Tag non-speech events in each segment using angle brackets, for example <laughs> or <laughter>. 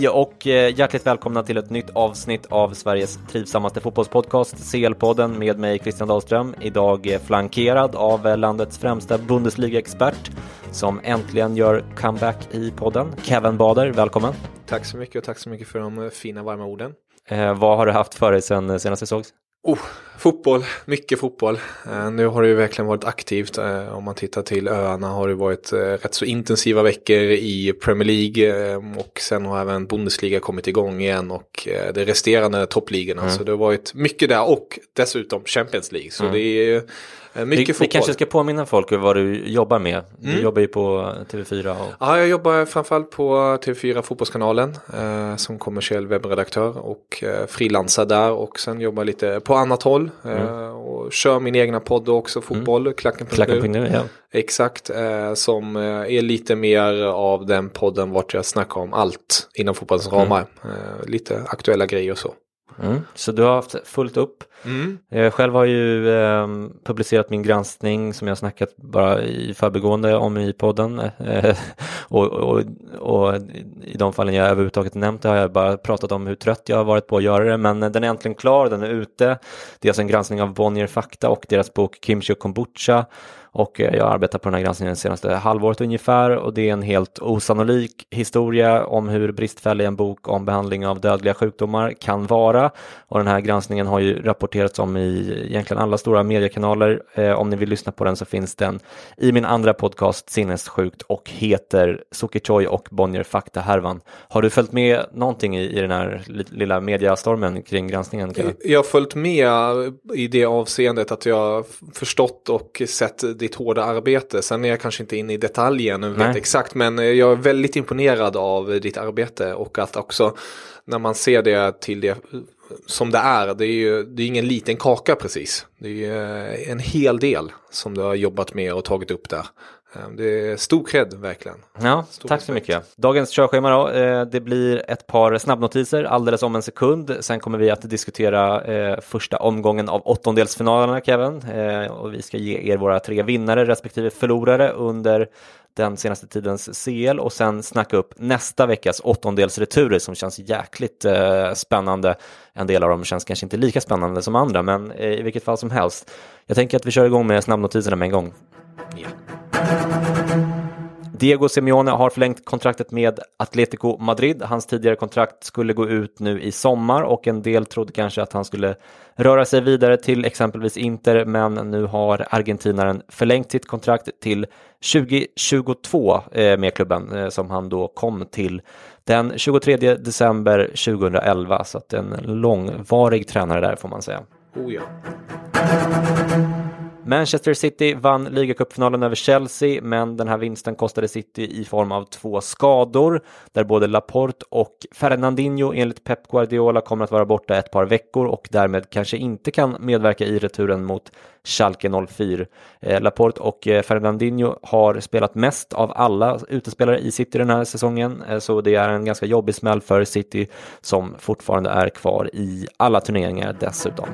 Hej och eh, hjärtligt välkomna till ett nytt avsnitt av Sveriges trivsammaste fotbollspodcast, CL-podden med mig Christian Dahlström. Idag eh, flankerad av eh, landets främsta Bundesliga-expert som äntligen gör comeback i podden. Kevin Bader, välkommen! Tack så mycket och tack så mycket för de fina varma orden. Eh, vad har du haft för dig sen senast vi sågs? Oh, fotboll, mycket fotboll. Eh, nu har det ju verkligen varit aktivt. Eh, om man tittar till öarna har det varit eh, rätt så intensiva veckor i Premier League och sen har även Bundesliga kommit igång igen och de resterande toppligorna. Mm. Så det har varit mycket där och dessutom Champions League. Så mm. det är mycket vi, fotboll. Vi kanske ska påminna folk vad du jobbar med. Du mm. jobbar ju på TV4. Och... Ja, jag jobbar framförallt på TV4 Fotbollskanalen eh, som kommersiell webbredaktör och eh, frilansar där och sen jobbar lite på annat håll eh, mm. och kör min egna podd också, mm. fotboll, mm. Klacken.nu. Klacken ja. Exakt, eh, som eh, är lite mer av den podden vart jag snackar om allt inom fotbollens mm. ramar. lite aktuella grejer och så. Mm. Så du har haft fullt upp. Mm. Jag själv har ju eh, publicerat min granskning som jag snackat bara i förbigående om i podden. Eh, <laughs> och, och, och, i de fallen jag överhuvudtaget nämnt det har jag bara pratat om hur trött jag har varit på att göra det. Men den är äntligen klar, den är ute. Det är alltså en granskning av Bonnier Fakta och deras bok Kimchi och Kombucha och eh, jag har arbetat på den här granskningen det senaste halvåret ungefär och det är en helt osannolik historia om hur bristfällig en bok om behandling av dödliga sjukdomar kan vara. Och den här granskningen har ju rapporterats om i egentligen alla stora mediekanaler. Eh, om ni vill lyssna på den så finns den i min andra podcast Sinnessjukt och heter Sokichoy och Bonnier Fakta-härvan. Har du följt med någonting i, i den här lilla mediastormen kring granskningen? Jag har följt med i det avseendet att jag förstått och sett ditt hårda arbete. Sen är jag kanske inte inne i detaljen och vet exakt men jag är väldigt imponerad av ditt arbete och att också när man ser det till det som det är, det är ju det är ingen liten kaka precis. Det är ju en hel del som du har jobbat med och tagit upp där. Ehm, det är stor cred verkligen. Ja, stor tack så mycket. Dagens körschema då. Eh, det blir ett par snabbnotiser alldeles om en sekund. Sen kommer vi att diskutera eh, första omgången av åttondelsfinalerna Kevin. Eh, och vi ska ge er våra tre vinnare respektive förlorare under den senaste tidens CL och sen snacka upp nästa veckas åttondelsreturer som känns jäkligt spännande. En del av dem känns kanske inte lika spännande som andra, men i vilket fall som helst. Jag tänker att vi kör igång med snabbnotiserna med en gång. Ja. Diego Simeone har förlängt kontraktet med Atletico Madrid. Hans tidigare kontrakt skulle gå ut nu i sommar och en del trodde kanske att han skulle röra sig vidare till exempelvis Inter, men nu har argentinaren förlängt sitt kontrakt till 2022 eh, med klubben eh, som han då kom till den 23 december 2011, så att en långvarig tränare där får man säga. Oh ja. Manchester City vann ligacupfinalen över Chelsea, men den här vinsten kostade City i form av två skador, där både Laporte och Fernandinho enligt Pep Guardiola kommer att vara borta ett par veckor och därmed kanske inte kan medverka i returen mot Schalke 04. Eh, Laporte och eh, Fernandinho har spelat mest av alla utespelare i City den här säsongen, eh, så det är en ganska jobbig smäll för City som fortfarande är kvar i alla turneringar dessutom.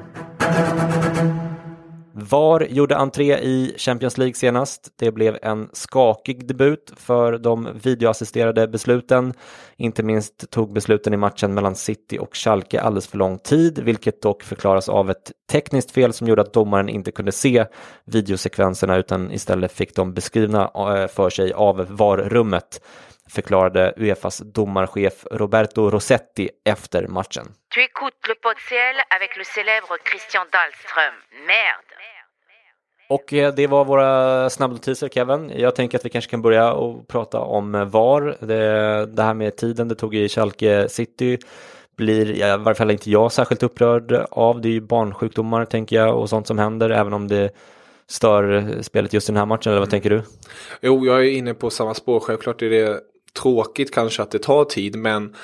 VAR gjorde entré i Champions League senast. Det blev en skakig debut för de videoassisterade besluten. Inte minst tog besluten i matchen mellan City och Schalke alldeles för lång tid, vilket dock förklaras av ett tekniskt fel som gjorde att domaren inte kunde se videosekvenserna utan istället fick de beskrivna eh, för sig av VAR-rummet förklarade Uefas domarchef Roberto Rossetti efter matchen. Tu écoutes le pot ciel avec le célèbre Christian Dahlström. Merde! Och eh, det var våra snabbnotiser Kevin. Jag tänker att vi kanske kan börja och prata om VAR. Det, det här med tiden det tog i Schalke City blir i varje fall inte jag särskilt upprörd av. Det är ju barnsjukdomar tänker jag och sånt som händer även om det stör spelet just i den här matchen eller vad tänker du? Jo, jag är inne på samma spår. Självklart är det tråkigt kanske att det tar tid men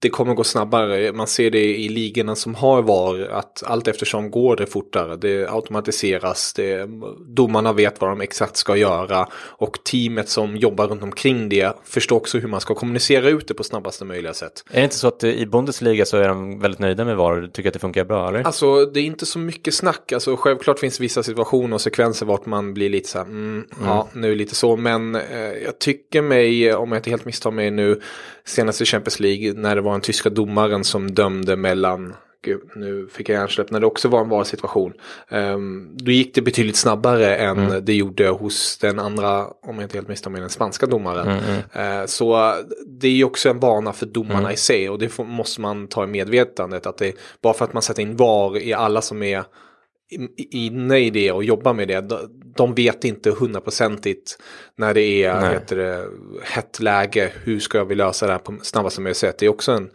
det kommer gå snabbare. Man ser det i ligorna som har VAR att allt eftersom går det fortare. Det automatiseras. Det, domarna vet vad de exakt ska göra. Och teamet som jobbar runt omkring det förstår också hur man ska kommunicera ut det på snabbaste möjliga sätt. Är det inte så att i Bundesliga så är de väldigt nöjda med VAR och tycker att det funkar bra? Eller? Alltså det är inte så mycket snack. Alltså självklart finns vissa situationer och sekvenser vart man blir lite så här, mm, mm. ja nu lite så. Men eh, jag tycker mig, om jag inte helt misstar mig nu, senast i Champions League när det var den tyska domaren som dömde mellan Gud, nu fick jag hjärnsläpp när det också var en VAR-situation. Um, då gick det betydligt snabbare än mm. det gjorde hos den andra, om jag inte helt misstar mig, den spanska domaren. Mm. Uh, så det är ju också en vana för domarna mm. i sig och det får, måste man ta i medvetandet. Att det, bara för att man sätter in VAR i alla som är inne i det och jobbar med det. De vet inte hundraprocentigt när det är heter det, hett läge. Hur ska vi lösa det här på snabbaste möjliga sätt? Det är också en,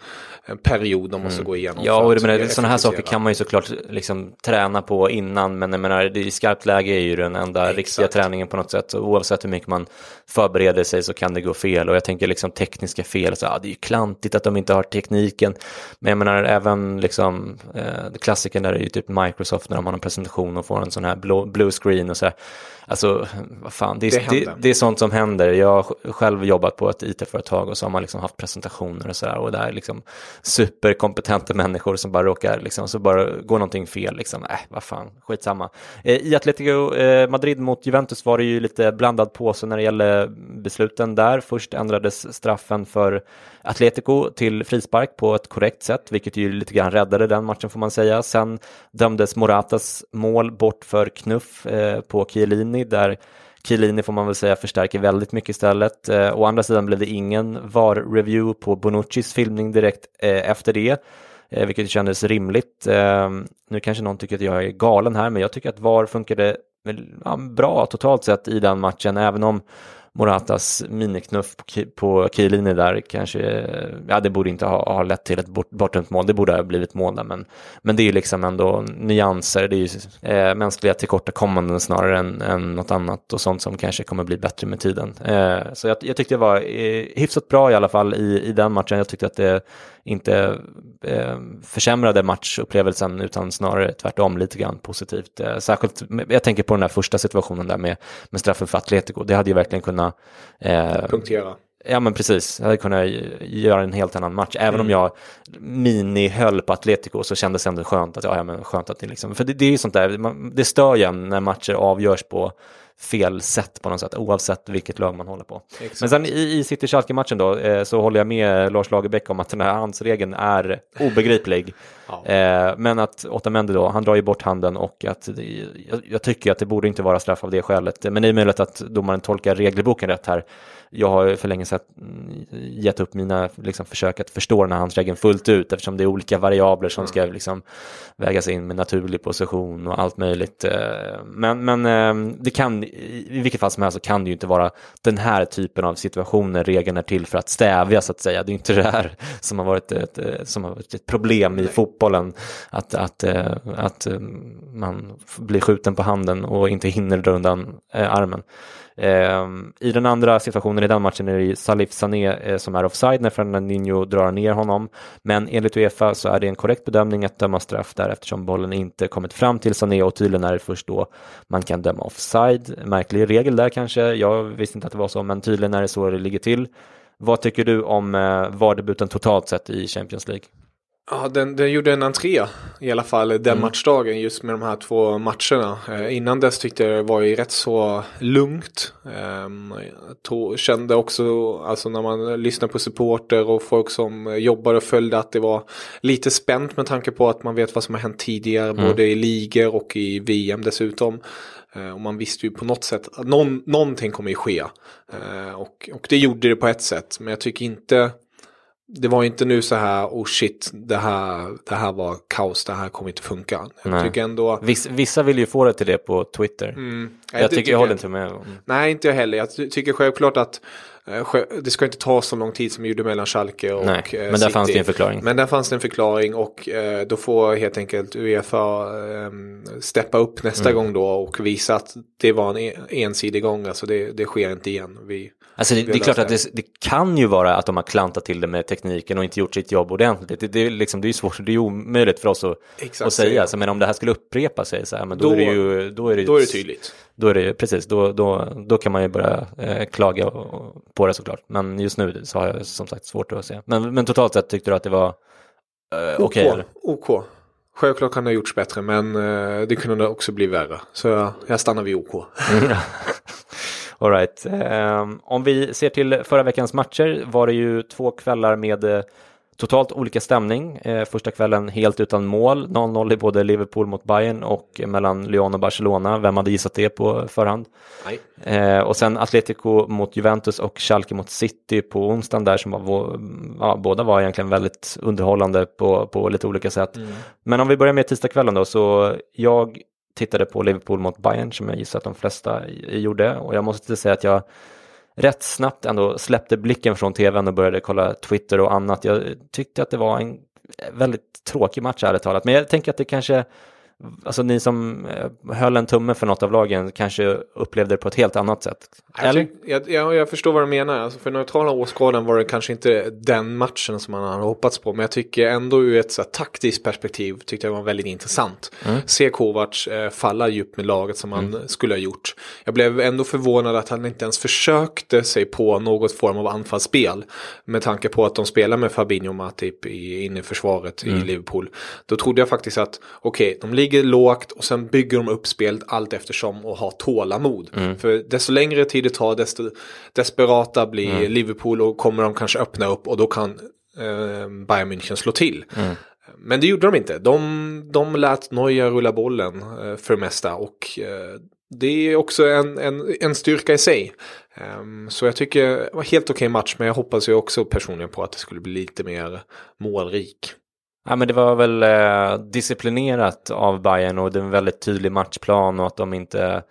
en period de måste mm. gå igenom. Ja, och menar, sådana här saker kan man ju såklart liksom träna på innan. Men jag menar, i skarpt läge är ju den enda Exakt. riktiga träningen på något sätt. Oavsett hur mycket man förbereder sig så kan det gå fel. Och jag tänker liksom tekniska fel. Så, ja, det är ju klantigt att de inte har tekniken. Men jag menar även liksom eh, klassikern där är ju typ Microsoft när de har presentation och får en sån här blå, blue screen och så här. Alltså, vad fan, det är, det, det, det, är sånt som händer. Jag har själv jobbat på ett it-företag och så har man liksom haft presentationer och så där och det är liksom superkompetenta <laughs> människor som bara råkar, liksom, så bara går någonting fel, liksom, äh, vad fan, skitsamma. Eh, I Atletico eh, Madrid mot Juventus var det ju lite blandad påse när det gäller besluten där. Först ändrades straffen för Atletico till frispark på ett korrekt sätt, vilket ju lite grann räddade den matchen får man säga. Sen dömdes Moratas mål bort för knuff eh, på Chiellini där Chiellini får man väl säga förstärker väldigt mycket istället. Eh, å andra sidan blev det ingen VAR-review på Bonuccis filmning direkt eh, efter det, eh, vilket kändes rimligt. Eh, nu kanske någon tycker att jag är galen här, men jag tycker att VAR funkade eh, ja, bra totalt sett i den matchen, även om Moratas miniknuff på Chiellini där kanske, ja det borde inte ha, ha lett till ett bort, bortdömt mål, det borde ha blivit mål där, men, men det är ju liksom ändå nyanser, det är ju eh, mänskliga tillkortakommanden snarare än, än något annat och sånt som kanske kommer bli bättre med tiden. Eh, så jag, jag tyckte det var eh, hyfsat bra i alla fall i, i den matchen, jag tyckte att det inte eh, försämrade matchupplevelsen utan snarare tvärtom lite grann positivt. Eh, särskilt, jag tänker på den där första situationen där med, med straffen för Atletico, det hade ju verkligen kunnat eh, punktera. Ja men precis, jag hade kunnat göra en helt annan match. Även mm. om jag mini höll på Atletico så kändes det ändå skönt att, ja, men skönt att det liksom, för det, det är ju sånt där, man, det stör ju när matcher avgörs på fel sätt på något sätt, oavsett vilket lag man håller på. Exakt. Men sen i, i City Schalke-matchen då, eh, så håller jag med Lars Lagerbäck om att den här handsregeln är obegriplig. <laughs> ja. eh, men att Otamendi då, han drar ju bort handen och att jag, jag, tycker att det borde inte vara straff av det skälet. Men det är möjligt att domaren tolkar regelboken rätt här jag har för länge sedan gett upp mina liksom, försök att förstå den här handsregeln fullt ut eftersom det är olika variabler som ska mm. liksom, vägas in med naturlig position och allt möjligt. Eh, men, men eh, det kan men i, i vilket fall som helst så kan det ju inte vara den här typen av situationer regeln är till för att stävja så att säga. Det är inte det här som har varit ett, som har varit ett problem i fotbollen, att, att, att man blir skjuten på handen och inte hinner dra undan armen. Ehm, I den andra situationen i den matchen är det Salif Sané eh, som är offside när Fernandinho drar ner honom. Men enligt Uefa så är det en korrekt bedömning att döma straff där eftersom bollen inte kommit fram till Sané och tydligen är det först då man kan döma offside. Märklig regel där kanske, jag visste inte att det var så men tydligen är det så det ligger till. Vad tycker du om eh, VAR-debuten totalt sett i Champions League? Ja, den, den gjorde en entré i alla fall den mm. matchdagen just med de här två matcherna. Eh, innan dess tyckte jag det var ju rätt så lugnt. Eh, tog, kände också, alltså när man lyssnar på supporter och folk som jobbar och följde att det var lite spänt med tanke på att man vet vad som har hänt tidigare mm. både i ligor och i VM dessutom. Eh, och man visste ju på något sätt att någon, någonting kommer ju ske. Eh, och, och det gjorde det på ett sätt. Men jag tycker inte det var inte nu så här, oh shit, det här, det här var kaos, det här kommer inte funka. Jag tycker ändå... Viss, vissa vill ju få det till det på Twitter. Mm. Jag, jag, tycker, jag håller inte med. Nej, inte jag heller. Jag tycker självklart att det ska inte ta så lång tid som det gjorde mellan Schalke och Nej, eh, Men där fanns det en förklaring. Men där fanns det en förklaring och eh, då får helt enkelt Uefa steppa upp nästa mm. gång då och visa att det var en e-, ensidig gång. Alltså det, det sker inte igen. Vi, Alltså det, det är klart att det, det, kan ju vara att de har klantat till det med tekniken och inte gjort sitt jobb ordentligt. Det, det, liksom, det är ju svårt, det är omöjligt för oss att, Exakt, att säga. Så, men om det här skulle upprepa sig så här, men då, då, är det ju då är det, då är det tydligt. Då är det precis, då, då, då kan man ju börja eh, klaga på det såklart. Men just nu så har jag som sagt svårt att se. Men, men totalt sett tyckte du att det var eh, okej? Okay, OK. OK. Självklart kan det ha gjorts bättre men eh, det kunde också bli värre. Så jag, jag stannar vid OK. <laughs> All right. Um, om vi ser till förra veckans matcher var det ju två kvällar med uh, totalt olika stämning. Uh, första kvällen helt utan mål, 0-0 i både Liverpool mot Bayern och mellan Lyon och Barcelona. Vem hade gissat det på förhand? Uh, och sen Atletico mot Juventus och Schalke mot City på onsdagen där som var, ja, båda var egentligen väldigt underhållande på, på lite olika sätt. Mm. Men om vi börjar med tisdagskvällen då, så jag tittade på Liverpool mot Bayern som jag gissar att de flesta gjorde och jag måste säga att jag rätt snabbt ändå släppte blicken från tvn och började kolla Twitter och annat. Jag tyckte att det var en väldigt tråkig match ärligt talat, men jag tänker att det kanske Alltså ni som eh, höll en tumme för något av lagen kanske upplevde det på ett helt annat sätt. Eller? Jag, jag, jag förstår vad du menar. Alltså för neutrala åskådaren var det kanske inte den matchen som man hade hoppats på. Men jag tycker ändå ur ett så här, taktiskt perspektiv tyckte jag var väldigt intressant. Mm. Se Kovacs eh, falla djupt med laget som han mm. skulle ha gjort. Jag blev ändå förvånad att han inte ens försökte sig på något form av anfallsspel. Med tanke på att de spelar med Fabinho och Matip i, inne i försvaret mm. i Liverpool. Då trodde jag faktiskt att okej, okay, de ligger lågt och sen bygger de upp spelet allt eftersom och har tålamod. Mm. För desto längre tid det tar desto desperata blir mm. Liverpool och kommer de kanske öppna upp och då kan eh, Bayern München slå till. Mm. Men det gjorde de inte. De, de lät Neuer rulla bollen eh, för det mesta och eh, det är också en, en, en styrka i sig. Um, så jag tycker det var helt okej okay match men jag hoppas ju också personligen på att det skulle bli lite mer målrik. Ja, men det var väl eh, disciplinerat av Bayern och det var en väldigt tydlig matchplan och att de inte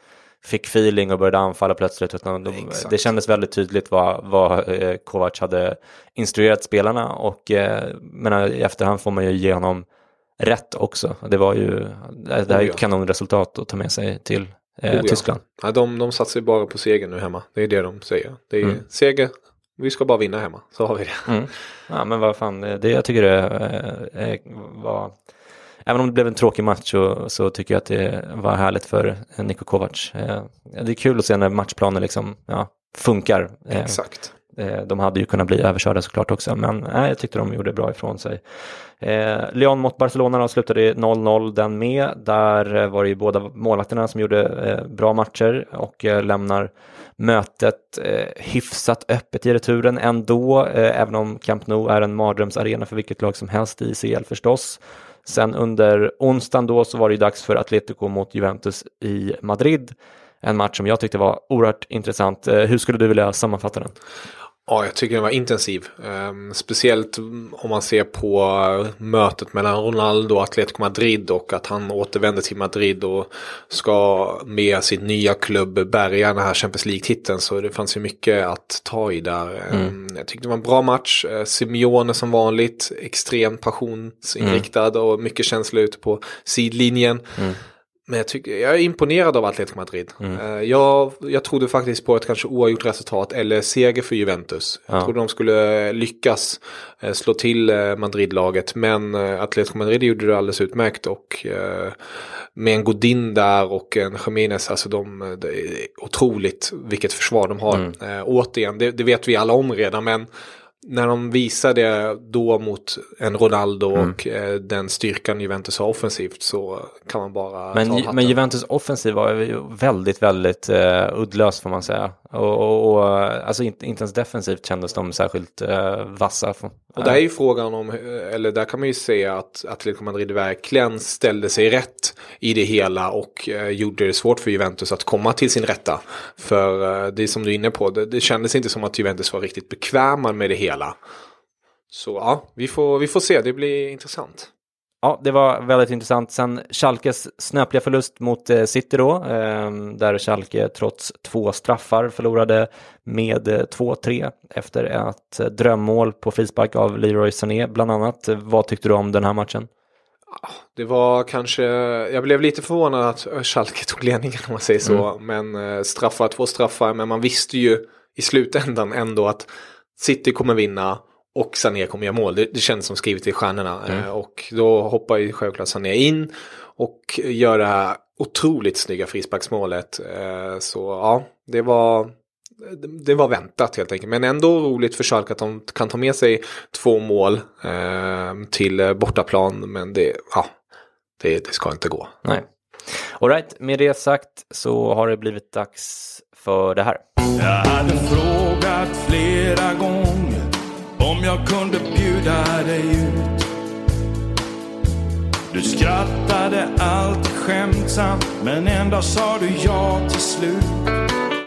fick feeling och började anfalla plötsligt. Utan de, det kändes väldigt tydligt vad, vad eh, Kovac hade instruerat spelarna och eh, menar, i efterhand får man ju ge honom rätt också. Det var ju det här är ett kanonresultat att ta med sig till eh, Tyskland. Ja, de, de satsar ju bara på seger nu hemma. Det är det de säger. Det är mm. seger, vi ska bara vinna hemma, så har vi det. Mm. Ja men vad fan, det, jag tycker det eh, eh, var, även om det blev en tråkig match så, så tycker jag att det var härligt för Niko Kovac. Eh, det är kul att se när matchplanen liksom, ja, funkar. Exakt. Eh, de hade ju kunnat bli överkörda såklart också, men nej, jag tyckte de gjorde bra ifrån sig. Eh, Lyon mot Barcelona då slutade 0-0 den med. Där eh, var det ju båda målvakterna som gjorde eh, bra matcher och eh, lämnar mötet eh, hyfsat öppet i returen ändå, eh, även om Camp Nou är en mardrömsarena för vilket lag som helst i CL förstås. Sen under onsdagen då så var det ju dags för Atletico mot Juventus i Madrid. En match som jag tyckte var oerhört intressant. Hur skulle du vilja sammanfatta den? Ja, jag tycker den var intensiv. Um, speciellt om man ser på mötet mellan Ronaldo och Atletico Madrid och att han återvänder till Madrid och ska med sin nya klubb bärga den här Champions League-titeln. Så det fanns ju mycket att ta i där. Mm. Um, jag tyckte det var en bra match. Uh, Simeone som vanligt, extremt passionsinriktad mm. och mycket känsla ute på sidlinjen. Mm. Men jag, tycker, jag är imponerad av Atletico Madrid. Mm. Eh, jag, jag trodde faktiskt på ett kanske oavgjort resultat eller seger för Juventus. Jag ja. trodde de skulle lyckas eh, slå till eh, Madrid-laget. Men Atletico Madrid gjorde det alldeles utmärkt. Och med en Godin där och en Jiménez, alltså de, det är otroligt vilket försvar de har. Mm. återigen, det, det vet vi alla om redan. Men när de visar det då mot en Ronaldo mm. och eh, den styrkan Juventus har offensivt så kan man bara men, ta Men Juventus offensiv var ju väldigt, väldigt uh, uddlös får man säga. Och, och, och alltså inte, inte ens defensivt kändes de särskilt uh, vassa. Och där är ju frågan om, eller där kan man ju säga att Atletico Madrid verkligen ställde sig rätt i det hela och uh, gjorde det svårt för Juventus att komma till sin rätta. För det som du är inne på, det, det kändes inte som att Juventus var riktigt bekväma med det hela hela. Så ja, vi får, vi får se, det blir intressant. Ja, det var väldigt intressant. Sen Schalkes snöpliga förlust mot eh, City då, ehm, där Schalke trots två straffar förlorade med 2-3 eh, efter ett drömmål på frispark av Leroy Sané bland annat. Vad tyckte du om den här matchen? Det var kanske, jag blev lite förvånad att Schalke tog ledningen om man säger så. Mm. Men eh, straffar, två straffar, men man visste ju i slutändan ändå att City kommer vinna och Sané kommer göra mål. Det, det känns som skrivet i stjärnorna. Mm. Eh, och då hoppar ju självklart Sané in och gör det här otroligt snygga frisparksmålet. Eh, så ja, det var, det var väntat helt enkelt. Men ändå roligt för Schalke att de kan ta med sig två mål eh, till bortaplan. Men det, ja, det, det ska inte gå. Nej. Alright, med det sagt så har det blivit dags för det här. Jag hade frågat flera gånger om jag kunde bjuda dig ut. Du skrattade alltid skämtsamt men ändå sa du ja till slut.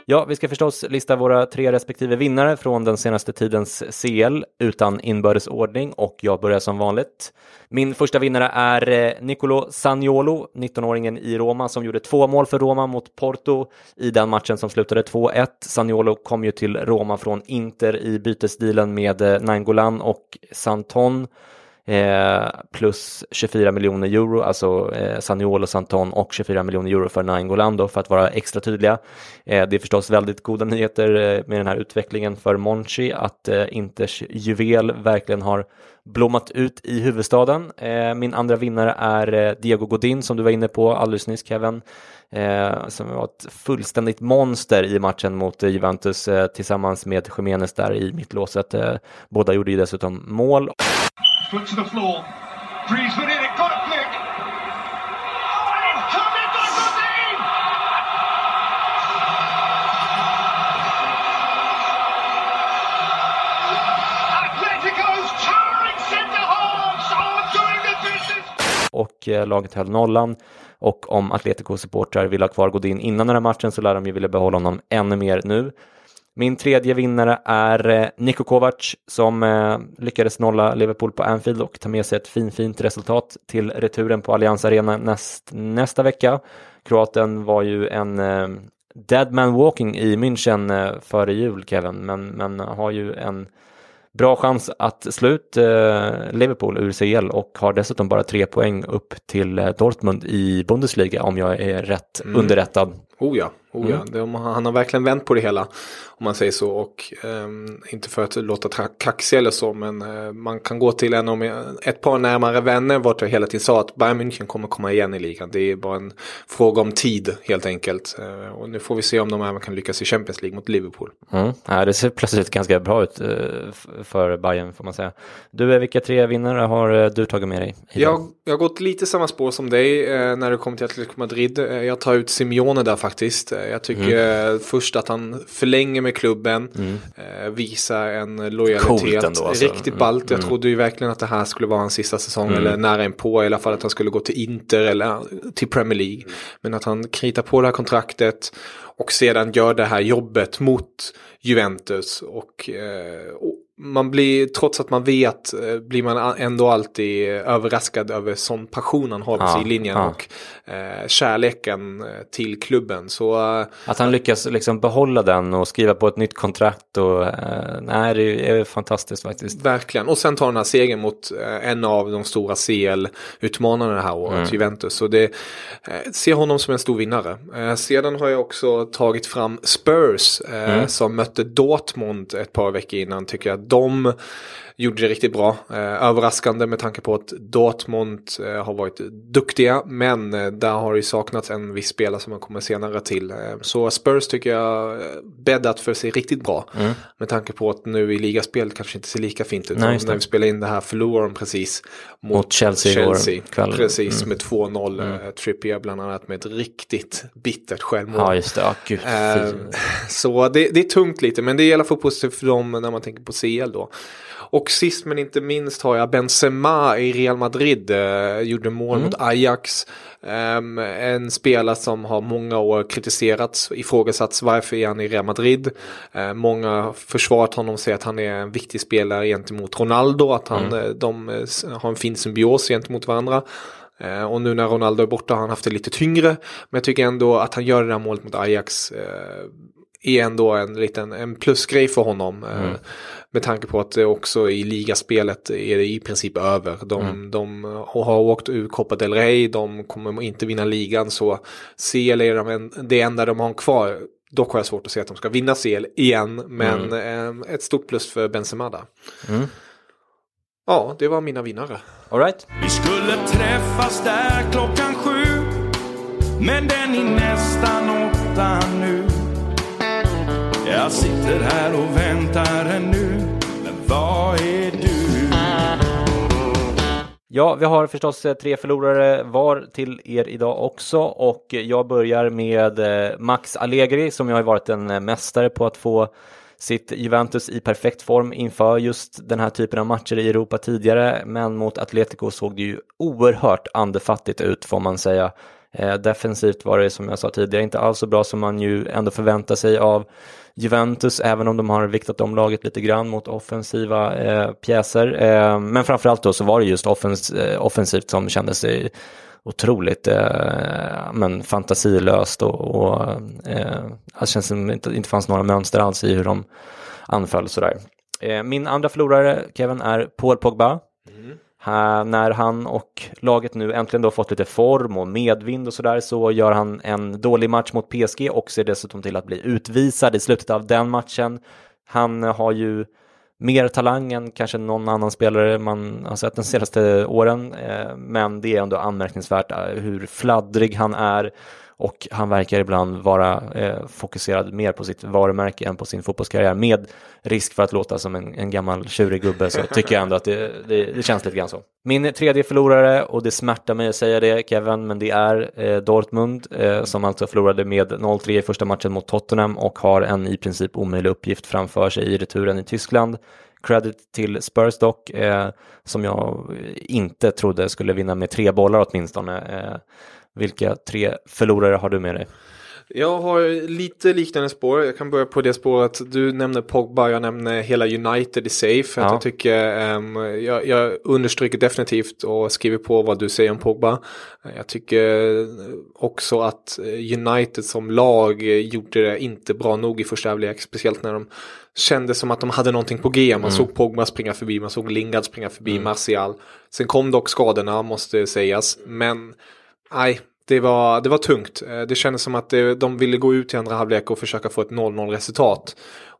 Ja, vi ska förstås lista våra tre respektive vinnare från den senaste tidens CL utan inbördes ordning och jag börjar som vanligt. Min första vinnare är eh, Nicolo Saniolo, 19-åringen i Roma som gjorde två mål för Roma mot Porto i den matchen som slutade 2-1. Saniolo kom ju till Roma från Inter i bytesdealen med eh, Nangolan och Santon. Eh, plus 24 miljoner euro, alltså eh, Saniolo, Santon och 24 miljoner euro för Nainggolan då för att vara extra tydliga. Eh, det är förstås väldigt goda nyheter eh, med den här utvecklingen för Monchi att eh, Inters juvel verkligen har blommat ut i huvudstaden. Eh, min andra vinnare är eh, Diego Godin som du var inne på alldeles nyss Kevin. Eh, som var ett fullständigt monster i matchen mot eh, Juventus eh, tillsammans med Jiménez där i mittlåset. Eh, båda gjorde ju dessutom mål. Foot to the floor. Griezmann in it, got a flick. Oh, and it's by Godin! Atletico's towering centre halves are doing the business! Och eh, laget höll nollan. Och om Atletico-supportrar vill ha kvar Godin innan den här matchen så lär de ju vilja behålla honom ännu mer nu. Min tredje vinnare är eh, Niko Kovac som eh, lyckades nolla Liverpool på Anfield och ta med sig ett fin, fint resultat till returen på Allianz Arena näst, nästa vecka. Kroaten var ju en eh, dead man walking i München före jul, Kevin, men, men har ju en bra chans att slå ut Liverpool ur CL och har dessutom bara tre poäng upp till Dortmund i Bundesliga om jag är rätt mm. underrättad. Oh ja, oh ja. Mm. Han har verkligen vänt på det hela. Om man säger så. Och um, inte för att låta kaxig eller så. Men uh, man kan gå till en av ett par närmare vänner. Vart jag hela tiden sa att Bayern München kommer komma igen i ligan. Det är bara en fråga om tid helt enkelt. Uh, och nu får vi se om de även kan lyckas i Champions League mot Liverpool. Mm. Ja, det ser plötsligt ganska bra ut uh, för Bayern får man säga. Du, vilka tre vinnare har du tagit med dig? Jag, jag har gått lite samma spår som dig när det kommer till Atletico Madrid. Jag tar ut Simeone där faktiskt. Jag tycker mm. först att han förlänger med klubben, mm. eh, visar en lojalitet. Ändå, alltså. Riktigt ballt. Jag mm. trodde ju verkligen att det här skulle vara hans sista säsong mm. eller nära inpå i alla fall att han skulle gå till Inter eller till Premier League. Men att han kritar på det här kontraktet och sedan gör det här jobbet mot Juventus och, eh, och man blir, trots att man vet, eh, blir man ändå alltid överraskad över sån passion han har på ja, sidlinjen ja. och eh, kärleken eh, till klubben. Så, eh, att han lyckas liksom behålla den och skriva på ett nytt kontrakt och eh, nej, det är fantastiskt faktiskt. Verkligen, och sen tar den här segern mot eh, en av de stora CL-utmanarna det här året, mm. Juventus. Så det ser honom som en stor vinnare. sedan har jag också tagit fram Spurs mm. som mötte Dortmund ett par veckor innan, tycker jag de gjorde det riktigt bra. Eh, överraskande med tanke på att Dortmund eh, har varit duktiga. Men eh, där har det saknats en viss spelare som man kommer senare till. så Spurs tycker jag bäddat för sig riktigt bra. Mm. Med tanke på att nu i ligaspel kanske inte ser lika fint ut. Nej, när vi spelar in det här förlorar de precis mot, mot Chelsea. Chelsea. Precis mm. med 2-0. Mm. Trippier bland annat med ett riktigt bittert självmål. Ja just det, ja, gud. så det, det, är tungt lite men det i alla fall positivt för dem när man tänker på CL då. Och sist men inte minst har jag Benzema i Real Madrid. Eh, gjorde mål mm. mot Ajax. Um, en spelare som har många år kritiserats, ifrågasatts varför är han i Real Madrid. Uh, många försvarat honom och säger att han är en viktig spelare gentemot Ronaldo, att han, mm. Eh, de eh, har en fin symbios gentemot varandra. Uh, och nu när Ronaldo är borta har han haft det lite tyngre. Men jag tycker ändå att han gör det där målet mot Ajax uh, är ändå en liten en plusgrej för honom. Mm. Med tanke på att det också i ligaspelet är det i princip över. De, mm. de har åkt ur Copa del Rey, de kommer inte vinna ligan så CL är de, det enda de har kvar. Dock har jag svårt att se att de ska vinna CL igen, men mm. eh, ett stort plus för Benzema där. Mm. Ja, det var mina vinnare. All right. Vi skulle träffas där klockan sju, men den är nästan åtta nu. Jag sitter här och väntar ännu, men vad är du? Ja, vi har förstås eh, tre förlorare var till er idag också och jag börjar med eh, Max Allegri som jag har varit en eh, mästare på att få sitt Juventus i perfekt form inför just den här typen av matcher i Europa tidigare. Men mot Atletico såg det ju oerhört andefattigt ut får man säga. Eh, defensivt var det som jag sa tidigare inte alls så bra som man ju ändå förväntar sig av Juventus, även om de har viktat om laget lite grann mot offensiva eh, pjäser. Eh, men framförallt då så var det just offens eh, offensivt som kändes otroligt eh, men fantasilöst och, och eh, det känns som det inte, inte fanns några mönster alls i hur de anföll sådär. Eh, min andra förlorare, Kevin, är Paul Pogba. Mm. Eh, när han och laget nu äntligen då fått lite form och medvind och sådär så gör han en dålig match mot PSG och ser dessutom till att bli utvisad i slutet av den matchen. Han har ju mer talang än kanske någon annan spelare man har sett de senaste åren, eh, men det är ändå anmärkningsvärt eh, hur fladdrig han är och han verkar ibland vara eh, fokuserad mer på sitt varumärke än på sin fotbollskarriär med risk för att låta som en, en gammal tjurig gubbe så tycker jag ändå att det, det, det, känns lite grann så. Min tredje förlorare och det smärtar mig att säga det Kevin men det är eh, Dortmund eh, som alltså förlorade med 0-3 i första matchen mot Tottenham och har en i princip omöjlig uppgift framför sig i returen i Tyskland credit till Spurs dock, eh, som jag inte trodde skulle vinna med tre bollar åtminstone. Eh, vilka tre förlorare har du med dig? Jag har lite liknande spår. Jag kan börja på det spåret. Du nämner Pogba, jag nämner hela United i safe. Ja. Jag, tycker, um, jag, jag understryker definitivt och skriver på vad du säger om Pogba. Jag tycker också att United som lag gjorde det inte bra nog i första halvlek. Speciellt när de kände som att de hade någonting på G. Man mm. såg Pogba springa förbi, man såg Lingard springa förbi, mm. Martial. Sen kom dock skadorna, måste sägas. Men nej, det var, det var tungt. Eh, det kändes som att det, de ville gå ut i andra halvlek och försöka få ett 0-0 resultat.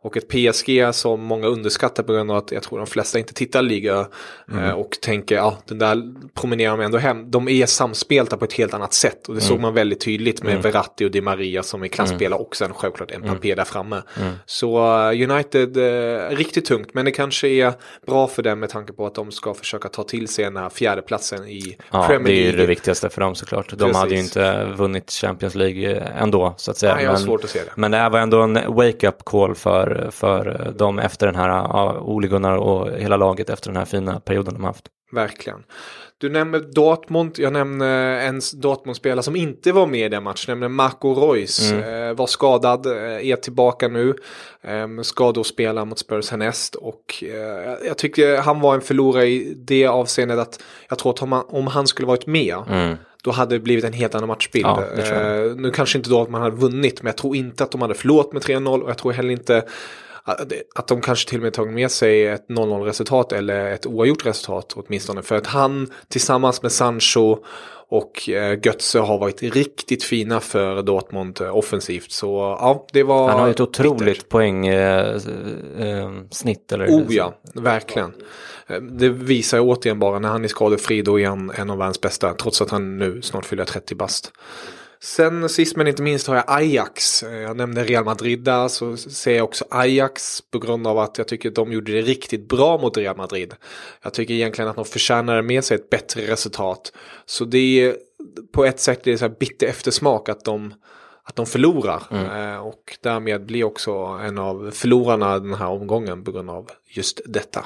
Och ett PSG som många underskattar på grund av att jag tror de flesta inte tittar liga mm. eh, och tänker ja den där promenerar man ändå hem. De är samspelta på ett helt annat sätt och det mm. såg man väldigt tydligt med mm. Verratti och Di Maria som är klasspelare mm. och sen självklart Mbappé mm. där framme. Mm. Så uh, United uh, riktigt tungt men det kanske är bra för dem med tanke på att de ska försöka ta till sig den här fjärdeplatsen i ja, Premier League. Det är ju det viktigaste för dem såklart. De Precis. hade ju inte vunnit Champions League ändå så att säga. Nej, jag har men, svårt att se det. Men det här var ändå en wake-up call för, för dem efter den här, ja, Ole Gunnar och hela laget efter den här fina perioden de haft. Verkligen. Du nämner Dortmund, jag nämner en Dortmund-spelare som inte var med i den matchen, nämligen Marco Reus. Mm. Eh, var skadad, eh, är tillbaka nu. Eh, ska då spela mot Spurs härnäst och eh, jag tycker han var en förlorare i det avseendet att jag tror att om han, om han skulle varit med mm då hade det blivit en helt annan matchbild. Ja, eh, nu kanske inte då att man hade vunnit, men jag tror inte att de hade förlorat med 3-0 och jag tror heller inte att de kanske till och med tagit med sig ett 0-0 resultat eller ett oavgjort resultat åtminstone. För att han tillsammans med Sancho och eh, Götze har varit riktigt fina för Dortmund eh, offensivt. Så ja, det var... Han har ett otroligt poängsnitt. Eh, eh, oh ja, verkligen. Eh, det visar återigen bara när han är skadefri då är han en av världens bästa. Trots att han nu snart fyller 30 bast. Sen sist men inte minst har jag Ajax. Eh, jag nämnde Real Madrid där så ser jag också Ajax på grund av att jag tycker att de gjorde det riktigt bra mot Real Madrid. Jag tycker egentligen att de förtjänar med sig ett bättre resultat. Så det är på ett sätt det är så här bitter eftersmak att de att de förlorar mm. Eh, och därmed blir också en av förlorarna den här omgången på grund av just detta.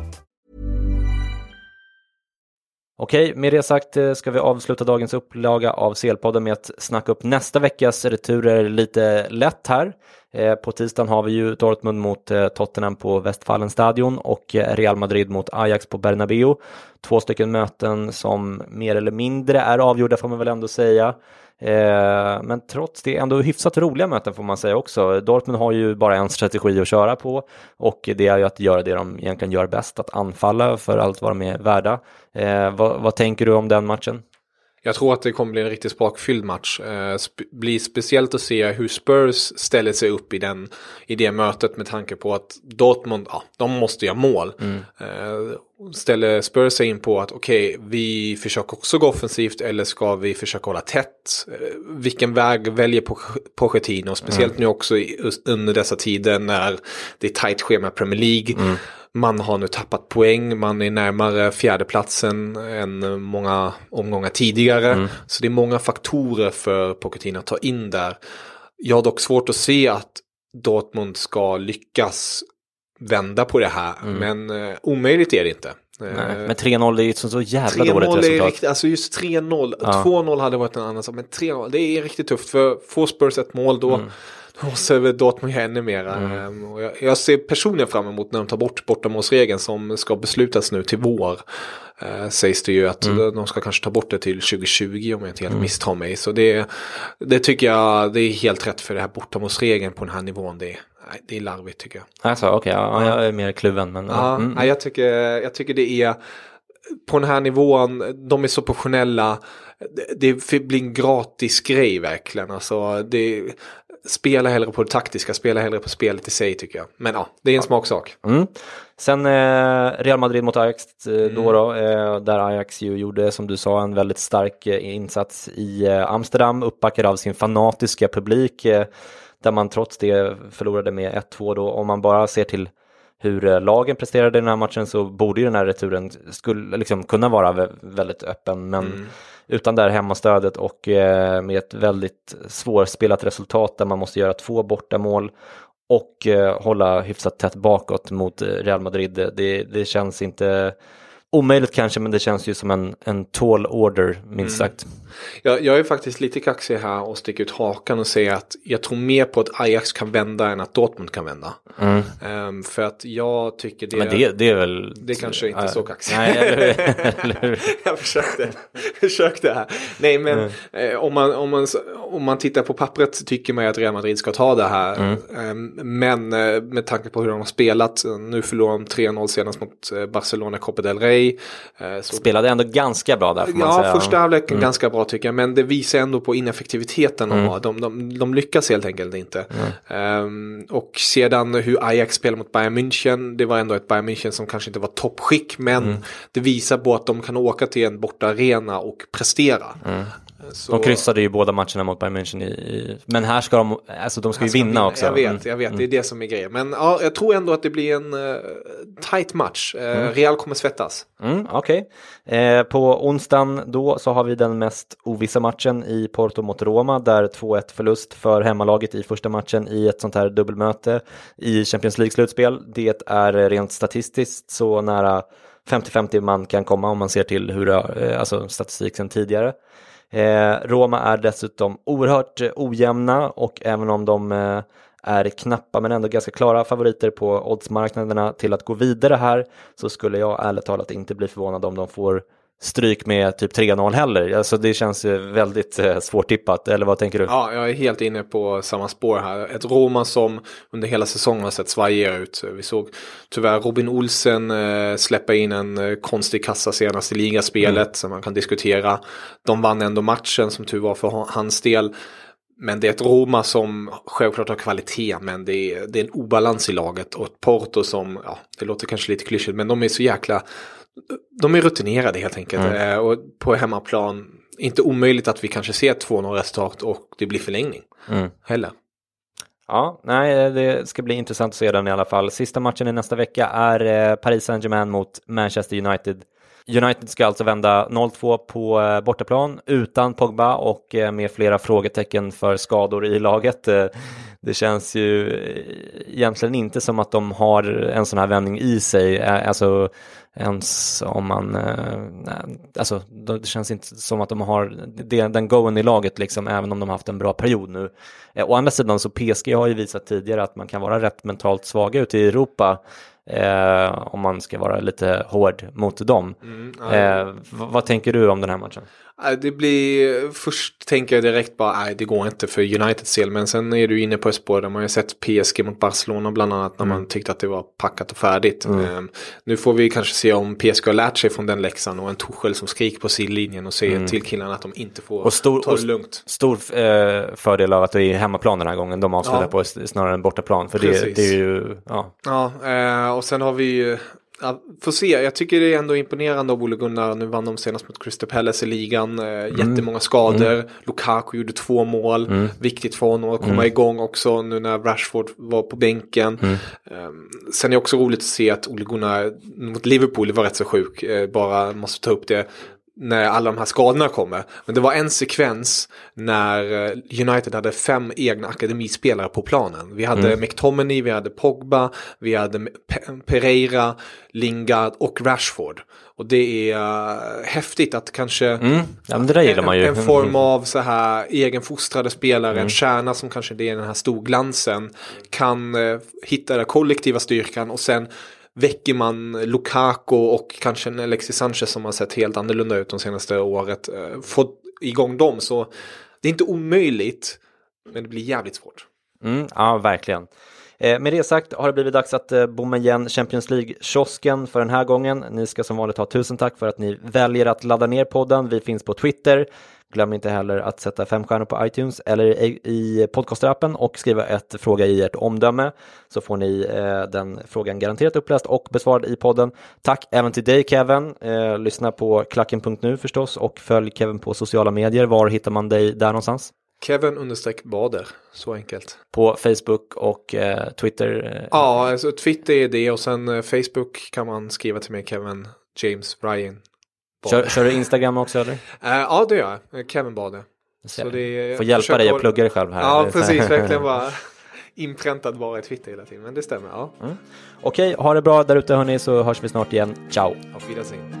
Okej, med det sagt eh, ska vi avsluta dagens upplaga av CL-podden med att snacka upp nästa veckas returer lite lätt här. Eh, på tisdagen har vi ju Dortmund mot eh, Tottenham på Westfalenstadion och Real Madrid mot Ajax på Bernabéu. Två stycken möten som mer eller mindre är avgjorda får man väl ändå säga. Eh, men trots det ändå hyfsat roliga möten får man säga också. Dortmund har ju bara en strategi att köra på och det är ju att göra det de egentligen gör bäst, att anfalla för allt vad de är värda. Eh, vad, vad tänker du om den matchen? Jag tror att det kommer bli en riktigt spakfylld match. Eh, sp blir speciellt att se hur Spurs ställer sig upp i, den, i det mötet med tanke på att Dortmund, ja, de måste göra mål. Mm. Eh, ställer Spurs sig in på att okej, okay, vi försöker också gå offensivt eller ska vi försöka hålla tätt? Eh, vilken väg väljer Pochettino? Speciellt mm. nu också i, under dessa tider när det är tajt schema i Premier League. Mm. Man har nu tappat poäng, man är närmare fjärdeplatsen än många omgångar tidigare. Mm. Så det är många faktorer för Pochettino att ta in där. Jag har dock svårt att se att Dortmund ska lyckas vända på det här. Mm. Men eh, omöjligt är det inte. Nej, eh, men 3-0 är ju ett så, jävla dåligt resultat. Riktigt, alltså just 3-0, ja. 2-0 hade varit en annan sak. Men 3-0, det är riktigt tufft. För får Spurs ett mål då, mm. då måste väl Dortmund göra ännu mer. Mm. Ehm, jag, jag, ser personligen fram emot när de tar bort bortamålsregeln som ska beslutas nu till vår. Uh, sägs det ju att mm. de ska kanske ta bort det till 2020 om jag inte helt mm. misstar mig. Så det, det tycker jag det är helt rätt för det här bortamålsregeln på den här nivån. Det, det är larvigt tycker jag. Alltså, okej, okay, ja, jag är mer kluven. Men, ja, mm. ja, jag, tycker, jag tycker det är på den här nivån, de är så professionella. Det, blir en gratis grej verkligen. Alltså, det, spela hellre på det taktiska, spela hellre på spelet i sig tycker jag. Men ja, det är en ja. smaksak. Mm. Sen eh, Real Madrid mot Ajax eh, mm. då, då eh, där Ajax ju gjorde som du sa en väldigt stark eh, insats i eh, Amsterdam, uppbackad av sin fanatiska publik. Eh, där man trots det förlorade med 1-2 då. Om man bara ser till hur eh, lagen presterade i den här matchen så borde ju den här returen skulle liksom kunna vara väldigt öppen. Men mm. utan det här hemmastödet och eh, med ett väldigt svårspelat resultat där man måste göra två bortamål och eh, hålla hyfsat tätt bakåt mot Real Madrid. Det, det känns inte Omöjligt kanske, men det känns ju som en, en tall order, minst mm. sagt. Jag, jag är faktiskt lite kaxig här och sticker ut hakan och säger att jag tror mer på att Ajax kan vända än att Dortmund kan vända. Mm. Um, för att jag tycker det... Men det, det är väl... Det kanske inte är så kaxigt. Nej, eller <laughs> jag försökte, <laughs> försökte här. Nej, men mm. eh, om, man, om, man, om man tittar på pappret tycker man att Real Madrid ska ta det här. Um, men eh, med tanke på hur de har spelat, nu förlorar de 3-0 senast mot eh, Barcelona Copa del Rey sig. Eh, så... Spelade ändå ganska bra där får man ja, säga. Första halvleken mm. ganska bra tycker jag. Men det visar ändå på ineffektiviteten. Mm. De, de, de lyckas helt enkelt inte. Mm. Um, och sedan hur Ajax spelar mot Bayern München. Det var ändå ett Bayern München som kanske inte var toppskick. Men mm. det visar på att de kan åka till en borta arena och prestera. Mm. Så... De kryssade ju båda matcherna mot Bayern München i, men här ska de, alltså de ska ju vinna, vinna också. Jag vet, mm. jag vet, mm. det är det som är grejen. Men ja, jag tror ändå att det blir en uh, tight match. Uh, mm. Real kommer svettas. Mm, Okej, okay. eh, på onsdagen då så har vi den mest ovissa matchen i Porto mot Roma där 2-1 förlust för hemmalaget i första matchen i ett sånt här dubbelmöte i Champions League-slutspel. Det är rent statistiskt så nära 50-50 man kan komma om man ser till hur, eh, alltså statistiken tidigare. Eh, Roma är dessutom oerhört eh, ojämna och även om de eh, är knappa men ändå ganska klara favoriter på oddsmarknaderna till att gå vidare här så skulle jag ärligt talat inte bli förvånad om de får stryk med typ 3-0 heller. Alltså det känns väldigt eh, svårtippat, eller vad tänker du? Ja, jag är helt inne på samma spår här. Ett Roma som under hela säsongen har sett svajigare ut. Vi såg tyvärr Robin Olsen eh, släppa in en eh, konstig kassa senast i ligaspelet mm. som man kan diskutera. De vann ändå matchen som tur var för hans del. Men det är ett Roma som självklart har kvalitet men det är, det är en obalans i laget och ett Porto som, ja det låter kanske lite klyschigt men de är så jäkla de är rutinerade helt enkelt. Mm. Eh, och på hemmaplan, inte omöjligt att vi kanske ser 2-0 resultat och det blir förlängning. Mm. Heller. Ja, nej, det ska bli intressant att se den i alla fall. Sista matchen i nästa vecka är eh, Paris Saint-Germain mot Manchester United. United ska alltså vända 0-2 på eh, bortaplan utan Pogba och eh, med flera frågetecken för skador i laget. Eh, det känns ju egentligen inte som att de har en sån här vändning i sig. Alltså ens om man, alltså det känns inte som att de har den goen i laget liksom, även om de har haft en bra period nu. Å andra sidan så PSG har ju visat tidigare att man kan vara rätt mentalt svaga ute i Europa eh, om man ska vara lite hård mot dem. Mm, eh, vad tänker du om den här matchen? Det blir, först tänker jag direkt bara, nej det går inte för Uniteds del. Men sen är du inne på ett spår där man har sett PSG mot Barcelona bland annat när mm. man tyckte att det var packat och färdigt. Mm. Um, nu får vi kanske se om PSG har lärt sig från den läxan och en Tuchel som skriker på sidlinjen och säger mm. till killarna att de inte får och stor, ta det lugnt. Stor eh, fördel av att det är hemmaplan den här gången. De avslutar ja. på snarare än bortaplan. För det, det, är ju, ja. Ja, eh, och sen har vi Ja, får se, jag tycker det är ändå imponerande av Ole Gunnar. Nu vann de senast mot Crystal Palace i ligan. Eh, mm. Jättemånga skador. Mm. Lukaku gjorde två mål. Mm. Viktigt för honom att komma mm. igång också nu när Rashford var på bänken. Mm. Um, sen är det också roligt att se att Ole Gunnar mot Liverpool var rätt så sjuk. Uh, bara måste ta upp det när alla de här skadorna kommer. Men det var en sekvens när eh, United hade fem egna akademispelare på planen. Vi hade mm. McTominay, vi hade Pogba, vi hade Pereira, Lingard och Rashford. Och det är uh, häftigt att kanske mm. ja. En, en form <laughs> av så här egenfostrade spelare, mm. en kärna som kanske det är den här storglansen, kan uh, hitta den kollektiva styrkan och sen väcker man Lukaku och kanske en Alexis Sanchez som har sett helt annorlunda ut de senaste året. Eh, Få igång dem så det är inte omöjligt men det blir jävligt svårt. Mm, ja, verkligen. Eh, med det sagt har det blivit dags att eh, bomma igen Champions League-kiosken för den här gången. Ni ska som vanligt ha tusen tack för att ni väljer att ladda ner podden. Vi finns på Twitter. Glöm inte heller att sätta fem stjärnor på iTunes eller i podcastrappen och skriva ett fråga i ert omdöme så får ni eh, den frågan garanterat uppläst och besvarad i podden. Tack även till dig Kevin. Eh, lyssna på klacken.nu förstås och följ Kevin på sociala medier. Var hittar man dig där någonstans? Kevin understreck Bader, så enkelt. På Facebook och eh, Twitter? Eh, ja, alltså Twitter är det och sen eh, Facebook kan man skriva till mig Kevin James Ryan. Kör, kör, du Instagram också eller? ja, det gör jag. Kevin Bader. Så det, Får hjälpa dig att plugga dig själv här. Ja, precis. Verkligen bara <laughs> inpräntad bara i Twitter hela tiden. Men det stämmer, ja. Mm. Okej, ha det bra där ute hörni så hörs vi snart igen. Ciao! Auf Wiedersehen.